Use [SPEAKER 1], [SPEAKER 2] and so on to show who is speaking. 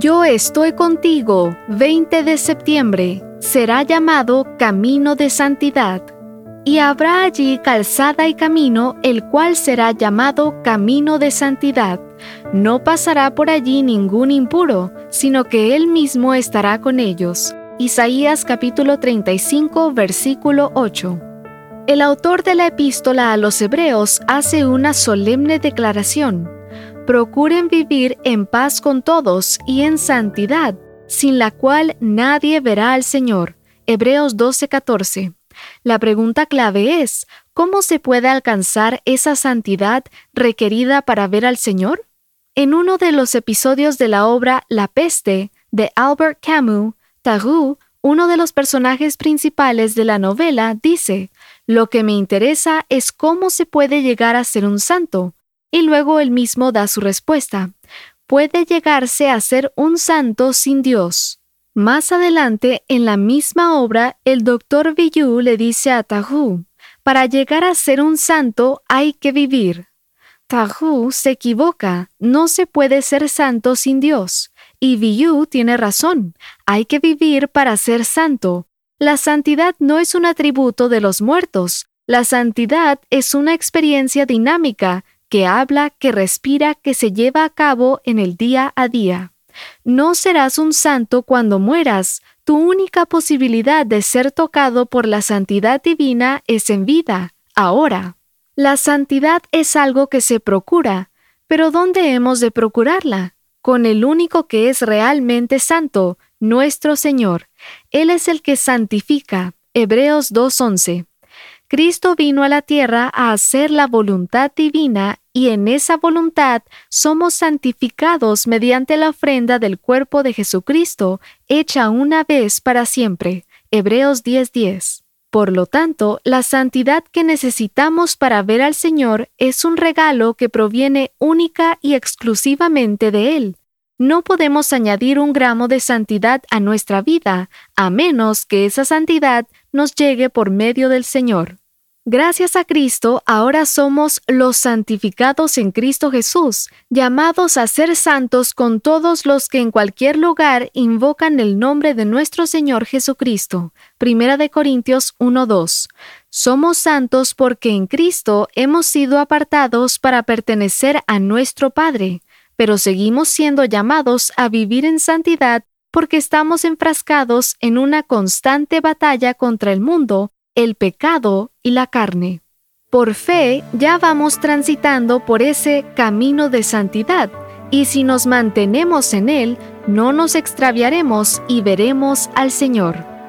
[SPEAKER 1] Yo estoy contigo, 20 de septiembre, será llamado Camino de Santidad. Y habrá allí calzada y camino, el cual será llamado Camino de Santidad. No pasará por allí ningún impuro, sino que Él mismo estará con ellos. Isaías capítulo 35, versículo 8. El autor de la epístola a los Hebreos hace una solemne declaración. Procuren vivir en paz con todos y en santidad, sin la cual nadie verá al Señor. Hebreos 12:14. La pregunta clave es, ¿cómo se puede alcanzar esa santidad requerida para ver al Señor? En uno de los episodios de la obra La peste de Albert Camus, Tarot, uno de los personajes principales de la novela, dice, Lo que me interesa es cómo se puede llegar a ser un santo. Y luego él mismo da su respuesta. Puede llegarse a ser un santo sin Dios. Más adelante, en la misma obra, el doctor Villou le dice a Tahu, para llegar a ser un santo hay que vivir. Tahu se equivoca, no se puede ser santo sin Dios. Y Villou tiene razón, hay que vivir para ser santo. La santidad no es un atributo de los muertos, la santidad es una experiencia dinámica que habla, que respira, que se lleva a cabo en el día a día. No serás un santo cuando mueras. Tu única posibilidad de ser tocado por la santidad divina es en vida, ahora. La santidad es algo que se procura, pero ¿dónde hemos de procurarla? Con el único que es realmente santo, nuestro Señor. Él es el que santifica. Hebreos 2.11. Cristo vino a la tierra a hacer la voluntad divina y en esa voluntad somos santificados mediante la ofrenda del cuerpo de Jesucristo, hecha una vez para siempre. Hebreos 10:10. Por lo tanto, la santidad que necesitamos para ver al Señor es un regalo que proviene única y exclusivamente de Él. No podemos añadir un gramo de santidad a nuestra vida, a menos que esa santidad nos llegue por medio del Señor. Gracias a Cristo, ahora somos los santificados en Cristo Jesús, llamados a ser santos con todos los que en cualquier lugar invocan el nombre de nuestro Señor Jesucristo. Primera de Corintios 1:2. Somos santos porque en Cristo hemos sido apartados para pertenecer a nuestro Padre, pero seguimos siendo llamados a vivir en santidad porque estamos enfrascados en una constante batalla contra el mundo el pecado y la carne. Por fe ya vamos transitando por ese camino de santidad, y si nos mantenemos en él, no nos extraviaremos y veremos al Señor.